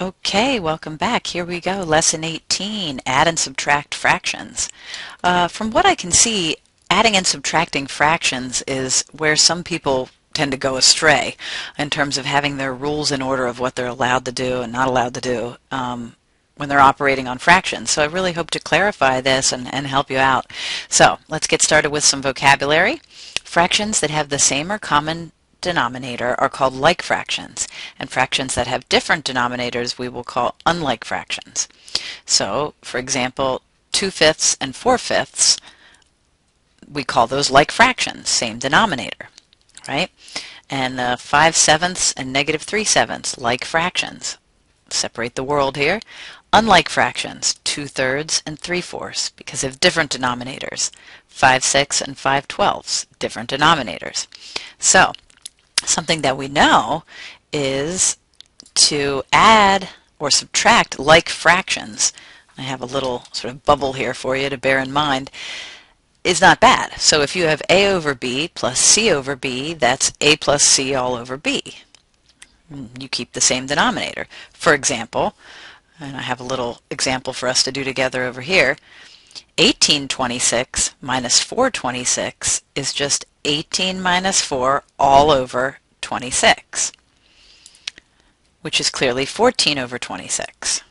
Okay, welcome back. Here we go. Lesson 18, add and subtract fractions. Uh, from what I can see, adding and subtracting fractions is where some people tend to go astray in terms of having their rules in order of what they're allowed to do and not allowed to do um, when they're operating on fractions. So I really hope to clarify this and, and help you out. So let's get started with some vocabulary. Fractions that have the same or common denominator are called like fractions, and fractions that have different denominators we will call unlike fractions. So, for example, 2 fifths and 4 fifths, we call those like fractions, same denominator, right? And uh, 5 sevenths and negative 3 sevenths, like fractions. Separate the world here. Unlike fractions, 2 thirds and 3 fourths, because of different denominators. 5 sixths and 5 twelfths, different denominators. So, something that we know is to add or subtract like fractions. I have a little sort of bubble here for you to bear in mind is not bad. So if you have a over b plus c over b, that's a plus c all over b. Mm, you keep the same denominator. For example, and I have a little example for us to do together over here, 1826 minus 426 is just 18 minus 4 all over 26, which is clearly 14 over 26.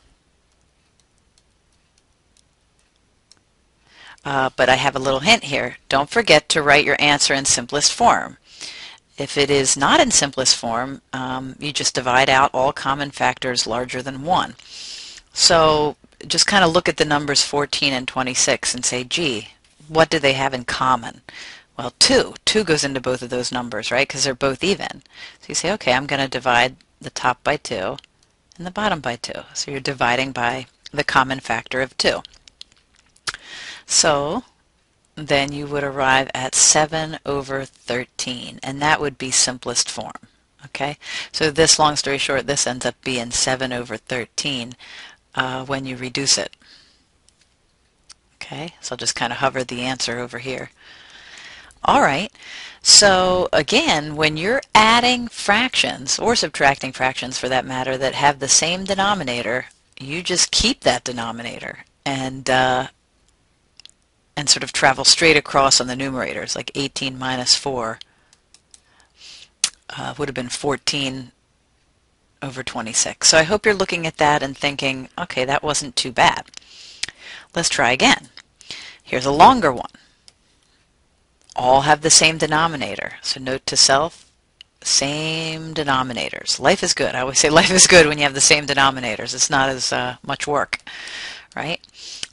Uh, but I have a little hint here. Don't forget to write your answer in simplest form. If it is not in simplest form, um, you just divide out all common factors larger than 1. So just kind of look at the numbers 14 and 26 and say, gee, what do they have in common? Well, 2. 2 goes into both of those numbers, right, because they're both even. So you say, okay, I'm going to divide the top by 2 and the bottom by 2. So you're dividing by the common factor of 2. So then you would arrive at 7 over 13, and that would be simplest form. Okay, so this, long story short, this ends up being 7 over 13 uh, when you reduce it. Okay, so I'll just kind of hover the answer over here. All right, so again, when you're adding fractions, or subtracting fractions for that matter, that have the same denominator, you just keep that denominator and uh, and sort of travel straight across on the numerators, like 18 minus 4 uh, would have been 14 over 26. So I hope you're looking at that and thinking, okay, that wasn't too bad. Let's try again. Here's a longer one. All have the same denominator. So note to self, same denominators. Life is good. I always say life is good when you have the same denominators. It's not as uh, much work, right?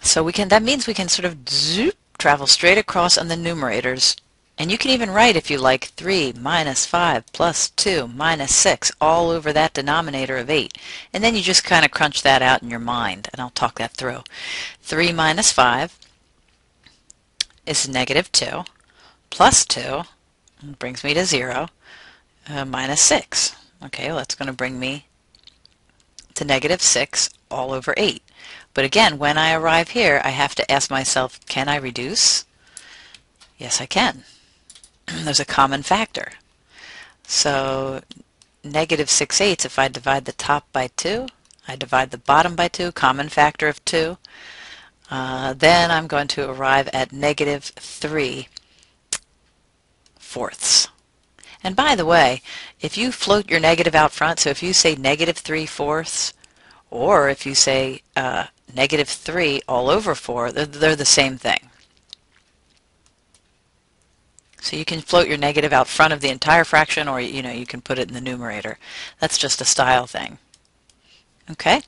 So we can. that means we can sort of zoop, travel straight across on the numerators and you can even write, if you like, 3 minus 5 plus 2 minus 6 all over that denominator of 8. And then you just kind of crunch that out in your mind, and I'll talk that through. 3 minus 5 is negative 2 plus 2 brings me to 0 uh, minus 6. Okay, well that's going to bring me to negative 6 all over 8. But again, when I arrive here, I have to ask myself, can I reduce? Yes, I can. there's a common factor. So negative 6 eighths, if I divide the top by 2, I divide the bottom by 2, common factor of 2, uh, then I'm going to arrive at negative 3 fourths. And by the way, if you float your negative out front, so if you say negative 3 fourths, or if you say uh, negative 3 all over 4, they're, they're the same thing. So you can float your negative out front of the entire fraction or you know you can put it in the numerator. That's just a style thing. Okay.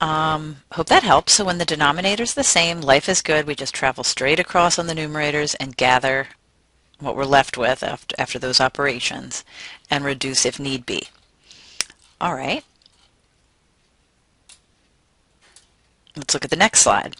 Um, hope that helps. So when the denominator is the same, life is good. We just travel straight across on the numerators and gather what we're left with after, after those operations and reduce if need be. All right. Let's look at the next slide.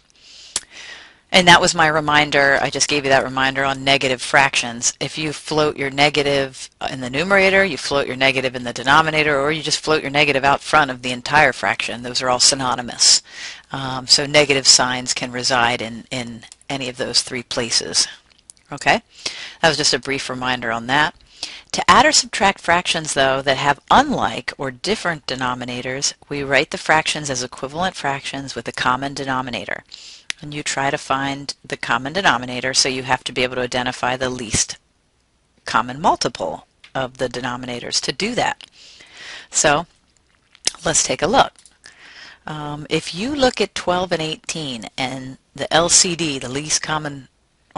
And that was my reminder. I just gave you that reminder on negative fractions. If you float your negative in the numerator, you float your negative in the denominator, or you just float your negative out front of the entire fraction, those are all synonymous. Um, so negative signs can reside in, in any of those three places. Okay? That was just a brief reminder on that. To add or subtract fractions, though, that have unlike or different denominators, we write the fractions as equivalent fractions with a common denominator. And you try to find the common denominator, so you have to be able to identify the least common multiple of the denominators to do that. So let's take a look. Um, if you look at 12 and 18 and the LCD, the least common,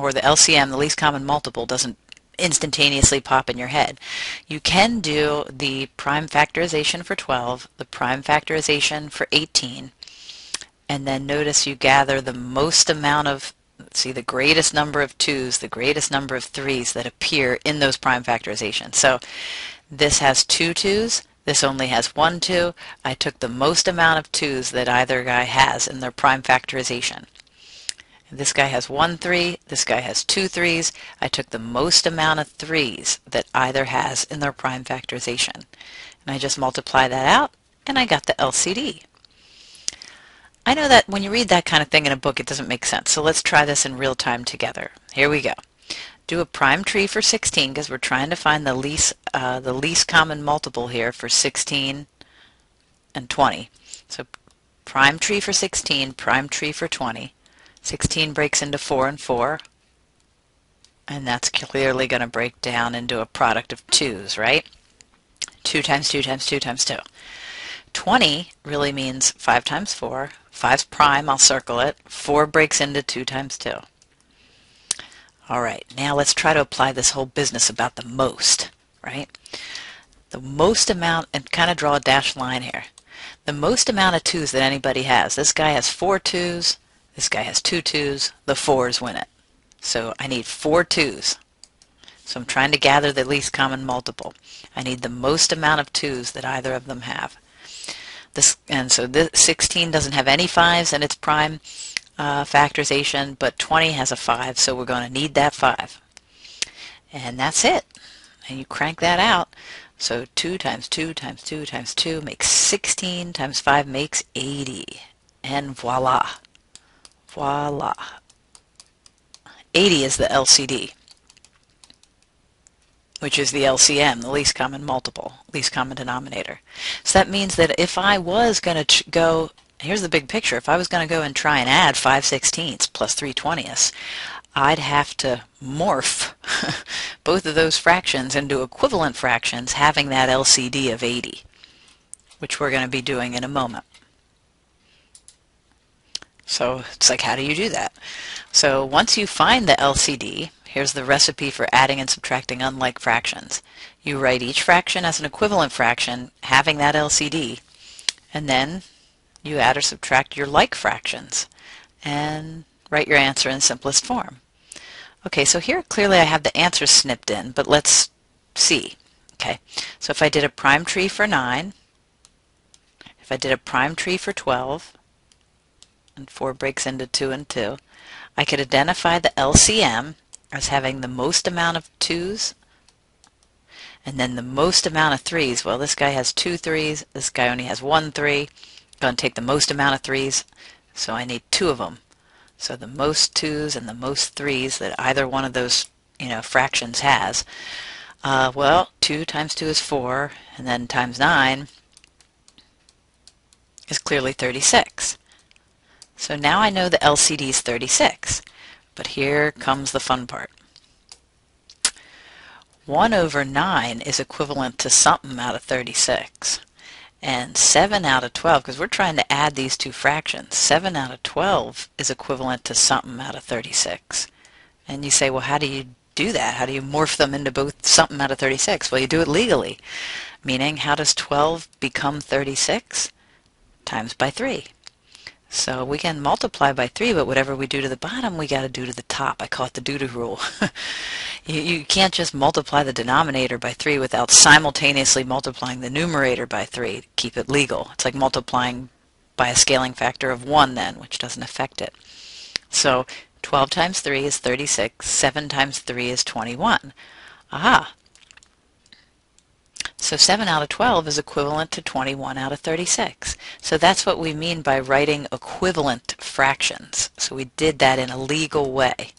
or the LCM, the least common multiple, doesn't instantaneously pop in your head. You can do the prime factorization for 12, the prime factorization for 18, and then notice you gather the most amount of, see, the greatest number of 2's, the greatest number of 3's that appear in those prime factorizations. So this has two 2's, this only has one 2. I took the most amount of 2's that either guy has in their prime factorization. This guy has one 3, this guy has two 3's. I took the most amount of 3's that either has in their prime factorization. And I just multiply that out, and I got the LCD. I know that when you read that kind of thing in a book, it doesn't make sense. So let's try this in real time together. Here we go. Do a prime tree for 16 because we're trying to find the least, uh, the least common multiple here for 16 and 20. So prime tree for 16, prime tree for 20. 16 breaks into 4 and 4. And that's clearly going to break down into a product of 2's, right? 2 times 2 times 2 times 2. 20 really means 5 times 4. 5's prime, I'll circle it. 4 breaks into 2 times 2. All right, now let's try to apply this whole business about the most, right? The most amount, and kind of draw a dashed line here. The most amount of 2's that anybody has. This guy has 4 2's. This guy has two twos. The fours win it. So I need four twos. So I'm trying to gather the least common multiple. I need the most amount of twos that either of them have. This And so this 16 doesn't have any fives in its prime uh, factorization, but 20 has a 5, so we're going to need that 5. And that's it. And you crank that out. So 2 times 2 times 2 times 2 makes 16 times 5 makes 80. And voila. Voila. 80 is the LCD, which is the LCM, the least common multiple, least common denominator. So that means that if I was going to go, here's the big picture, if I was going to go and try and add 5 sixteenths plus 3 twentieths, I'd have to morph both of those fractions into equivalent fractions having that LCD of 80, which we're going to be doing in a moment. So it's like, how do you do that? So once you find the LCD, here's the recipe for adding and subtracting unlike fractions. You write each fraction as an equivalent fraction having that LCD, and then you add or subtract your like fractions and write your answer in simplest form. Okay, so here clearly I have the answer snipped in, but let's see. Okay, so if I did a prime tree for 9, if I did a prime tree for 12, and 4 breaks into 2 and 2. I could identify the LCM as having the most amount of 2's and then the most amount of 3's. Well, this guy has two 3's, this guy only has one 3. I'm going to take the most amount of 3's, so I need two of them. So the most 2's and the most 3's that either one of those you know, fractions has. Uh, well, 2 times 2 is 4, and then times 9 is clearly 36. So now I know the LCD is 36, but here comes the fun part. 1 over 9 is equivalent to something out of 36. And 7 out of 12, because we're trying to add these two fractions, 7 out of 12 is equivalent to something out of 36. And you say, well, how do you do that? How do you morph them into both something out of 36? Well, you do it legally. Meaning, how does 12 become 36? Times by 3. So we can multiply by 3, but whatever we do to the bottom, we got to do to the top. I call it the do-do rule. you, you can't just multiply the denominator by 3 without simultaneously multiplying the numerator by 3 to keep it legal. It's like multiplying by a scaling factor of 1 then, which doesn't affect it. So 12 times 3 is 36, 7 times 3 is 21. Aha, so 7 out of 12 is equivalent to 21 out of 36. So that's what we mean by writing equivalent fractions. So we did that in a legal way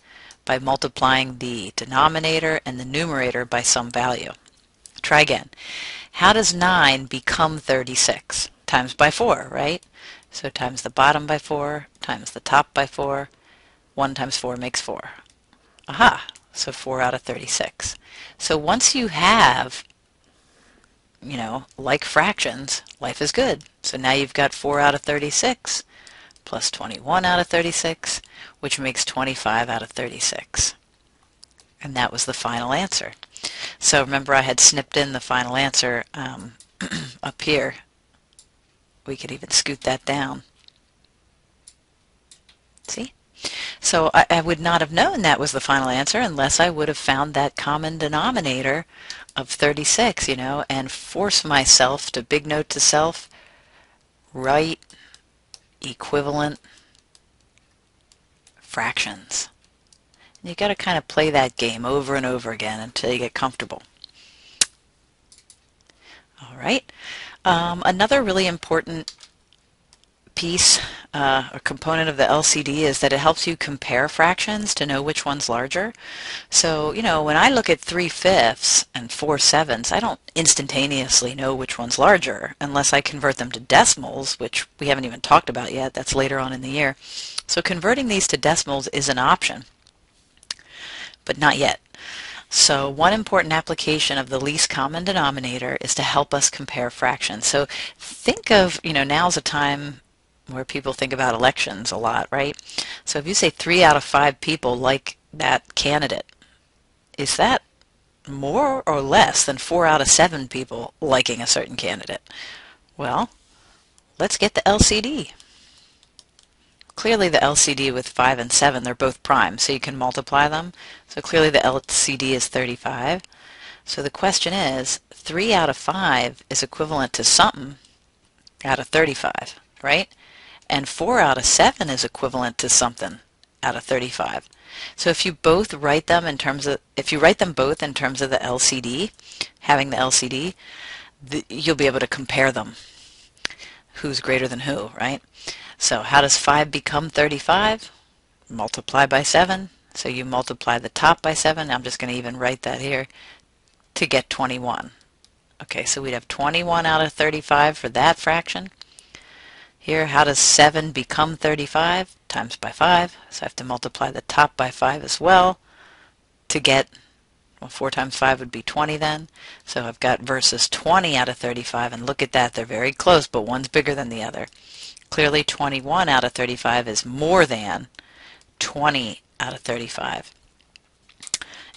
by multiplying the denominator and the numerator by some value. Try again. How does 9 become 36? Times by 4, right? So times the bottom by 4, times the top by 4. 1 times 4 makes 4. Aha! So 4 out of 36. So once you have, you know, like fractions, life is good. So now you've got 4 out of 36 plus 21 out of 36, which makes 25 out of 36. And that was the final answer. So remember I had snipped in the final answer um, up here. We could even scoot that down. See? So I, I, would not have known that was the final answer unless I would have found that common denominator of 36, you know, and force myself to, big note to self, write equivalent fractions. You got to kind of play that game over and over again until you get comfortable. All right. Um, another really important piece uh, or component of the LCD is that it helps you compare fractions to know which one's larger. So, you know, when I look at 3 fifths and 4 sevenths, I don't instantaneously know which one's larger unless I convert them to decimals, which we haven't even talked about yet. That's later on in the year. So converting these to decimals is an option but not yet. So one important application of the least common denominator is to help us compare fractions. So think of, you know, now's a time where people think about elections a lot, right? So if you say three out of five people like that candidate, is that more or less than four out of seven people liking a certain candidate? Well, let's get the LCD. Clearly the LCD with 5 and 7, they're both prime, so you can multiply them. So clearly the LCD is 35. So the question is, 3 out of 5 is equivalent to something out of 35, right? And 4 out of 7 is equivalent to something out of 35. So if you both write them in terms of, if you write them both in terms of the LCD, having the LCD, the, you'll be able to compare them. Who's greater than who, right? So how does 5 become 35? Multiply by 7. So you multiply the top by 7. I'm just going to even write that here to get 21. Okay, so we'd have 21 out of 35 for that fraction. Here, how does 7 become 35? Times by 5. So I have to multiply the top by 5 as well to get, well, 4 times 5 would be 20 then. So I've got versus 20 out of 35, and look at that, they're very close, but one's bigger than the other. Clearly 21 out of 35 is more than 20 out of 35.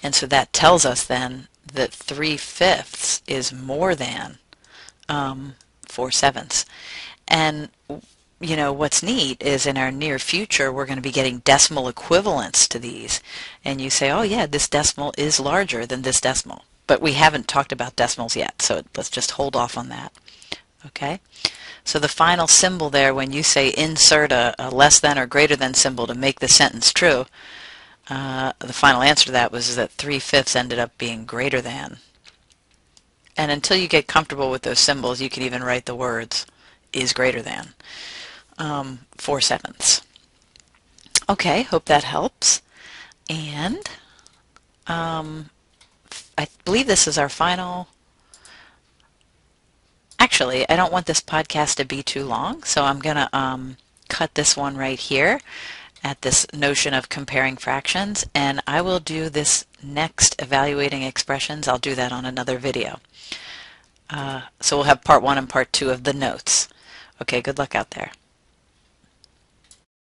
And so that tells us then that 3 fifths is more than um, 4 sevenths. And you know, what's neat is in our near future, we're going to be getting decimal equivalents to these. And you say, oh yeah, this decimal is larger than this decimal. But we haven't talked about decimals yet, so let's just hold off on that. Okay? So the final symbol there, when you say insert a, a less than or greater than symbol to make the sentence true, uh, the final answer to that was that 3 fifths ended up being greater than. And until you get comfortable with those symbols, you can even write the words is greater than um, 4 sevenths. Okay, hope that helps. And um, I believe this is our final Actually, I don't want this podcast to be too long, so I'm going to um, cut this one right here at this notion of comparing fractions, and I will do this next evaluating expressions. I'll do that on another video. Uh, so we'll have part one and part two of the notes. Okay, good luck out there.